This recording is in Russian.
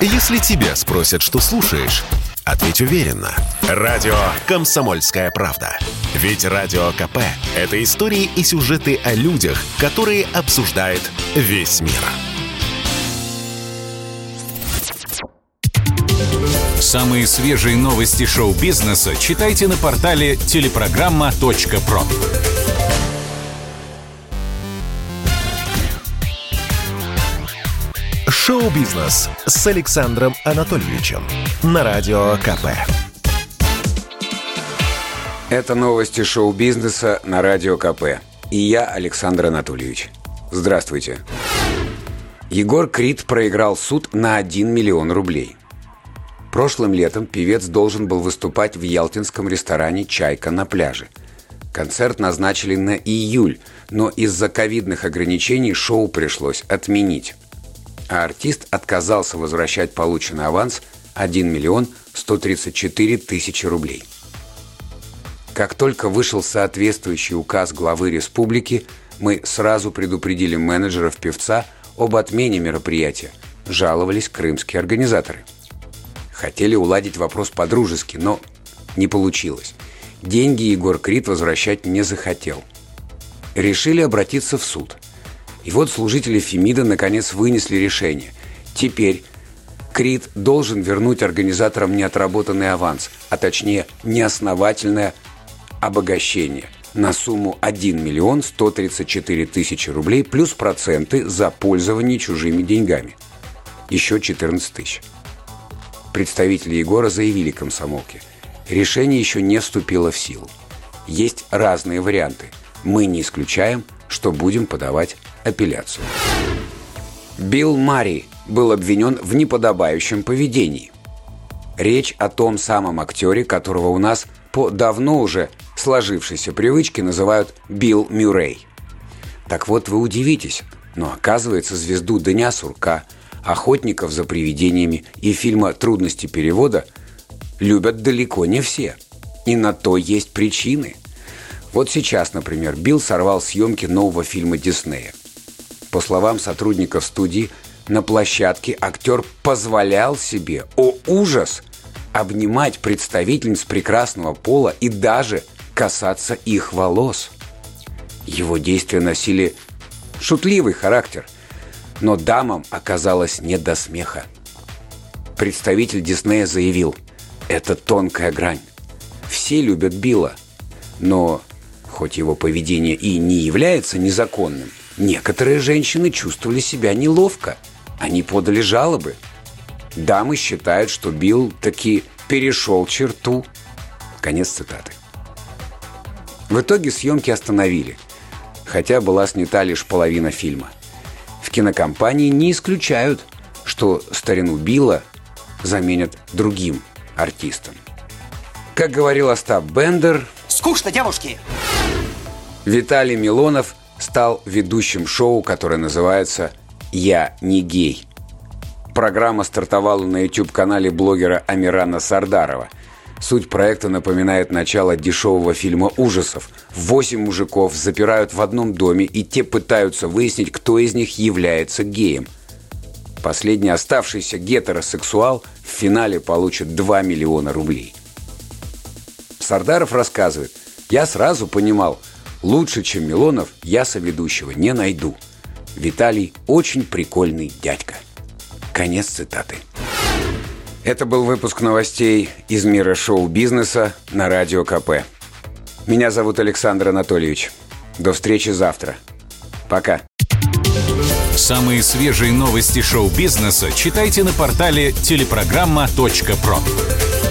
Если тебя спросят, что слушаешь, ответь уверенно. Радио «Комсомольская правда». Ведь Радио КП – это истории и сюжеты о людях, которые обсуждает весь мир. Самые свежие новости шоу-бизнеса читайте на портале телепрограмма.про. Шоу-бизнес с Александром Анатольевичем на Радио КП. Это новости шоу-бизнеса на Радио КП. И я, Александр Анатольевич. Здравствуйте. Егор Крид проиграл суд на 1 миллион рублей. Прошлым летом певец должен был выступать в ялтинском ресторане «Чайка» на пляже. Концерт назначили на июль, но из-за ковидных ограничений шоу пришлось отменить а артист отказался возвращать полученный аванс 1 миллион 134 тысячи рублей. Как только вышел соответствующий указ главы республики, мы сразу предупредили менеджеров певца об отмене мероприятия, жаловались крымские организаторы. Хотели уладить вопрос по-дружески, но не получилось. Деньги Егор Крид возвращать не захотел. Решили обратиться в суд – и вот служители Фемида наконец вынесли решение. Теперь Крит должен вернуть организаторам неотработанный аванс, а точнее неосновательное обогащение на сумму 1 миллион 134 тысячи рублей плюс проценты за пользование чужими деньгами. Еще 14 тысяч. Представители Егора заявили комсомолке. Решение еще не вступило в силу. Есть разные варианты. Мы не исключаем, что будем подавать апелляцию. Билл Мари был обвинен в неподобающем поведении. Речь о том самом актере, которого у нас по давно уже сложившейся привычке называют Билл Мюррей. Так вот, вы удивитесь, но оказывается звезду Дня Сурка, охотников за привидениями и фильма «Трудности перевода» любят далеко не все. И на то есть причины. Вот сейчас, например, Билл сорвал съемки нового фильма Диснея – по словам сотрудников студии, на площадке актер позволял себе, о ужас, обнимать представительниц прекрасного пола и даже касаться их волос. Его действия носили шутливый характер, но дамам оказалось не до смеха. Представитель Диснея заявил, это тонкая грань. Все любят Билла, но хоть его поведение и не является незаконным – Некоторые женщины чувствовали себя неловко. Они подали жалобы. Дамы считают, что Билл таки перешел черту. Конец цитаты. В итоге съемки остановили, хотя была снята лишь половина фильма. В кинокомпании не исключают, что старину Билла заменят другим артистом. Как говорил Остап Бендер... Скучно, девушки! Виталий Милонов – стал ведущим шоу, которое называется «Я не гей». Программа стартовала на YouTube-канале блогера Амирана Сардарова. Суть проекта напоминает начало дешевого фильма ужасов. Восемь мужиков запирают в одном доме, и те пытаются выяснить, кто из них является геем. Последний оставшийся гетеросексуал в финале получит 2 миллиона рублей. Сардаров рассказывает, «Я сразу понимал – Лучше, чем Милонов, я соведущего не найду. Виталий очень прикольный дядька. Конец цитаты. Это был выпуск новостей из мира шоу-бизнеса на Радио КП. Меня зовут Александр Анатольевич. До встречи завтра. Пока. Самые свежие новости шоу-бизнеса читайте на портале телепрограмма.про.